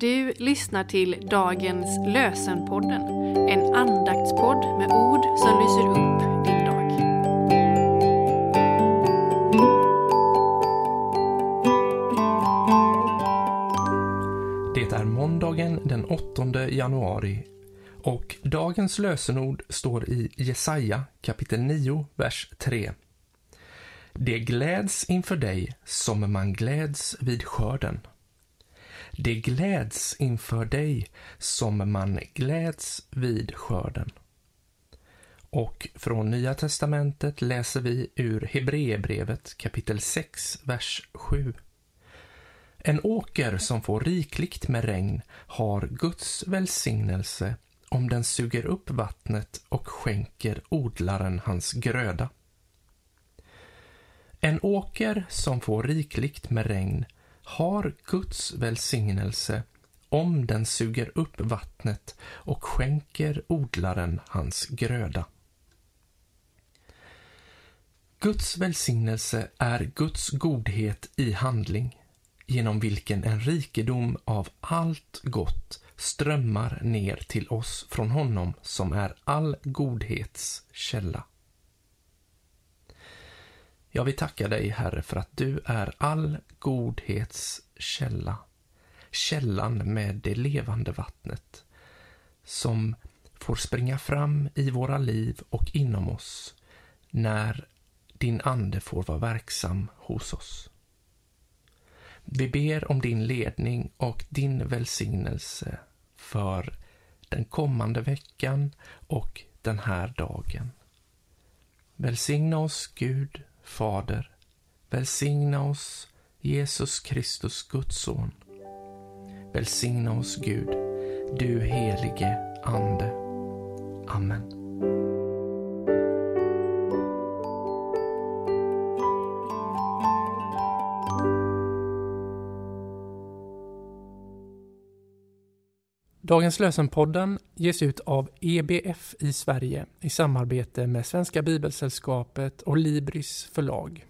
Du lyssnar till dagens lösenpodden, en andaktspodd med ord som lyser upp din dag. Det är måndagen den 8 januari och dagens lösenord står i Jesaja kapitel 9, vers 3. Det gläds inför dig som man gläds vid skörden. Det gläds inför dig som man gläds vid skörden. Och från Nya testamentet läser vi ur Hebreerbrevet kapitel 6, vers 7. En åker som får rikligt med regn har Guds välsignelse om den suger upp vattnet och skänker odlaren hans gröda. En åker som får rikligt med regn har Guds välsignelse om den suger upp vattnet och skänker odlaren hans gröda. Guds välsignelse är Guds godhet i handling, genom vilken en rikedom av allt gott strömmar ner till oss från honom som är all godhets källa. Jag vill tacka dig, Herre, för att du är all godhets källa. Källan med det levande vattnet som får springa fram i våra liv och inom oss när din ande får vara verksam hos oss. Vi ber om din ledning och din välsignelse för den kommande veckan och den här dagen. Välsigna oss, Gud, Fader. Välsigna oss, Jesus Kristus, Guds son. Välsigna oss, Gud, du helige Ande. Dagens lösenpodden ges ut av EBF i Sverige i samarbete med Svenska Bibelsällskapet och Libris förlag.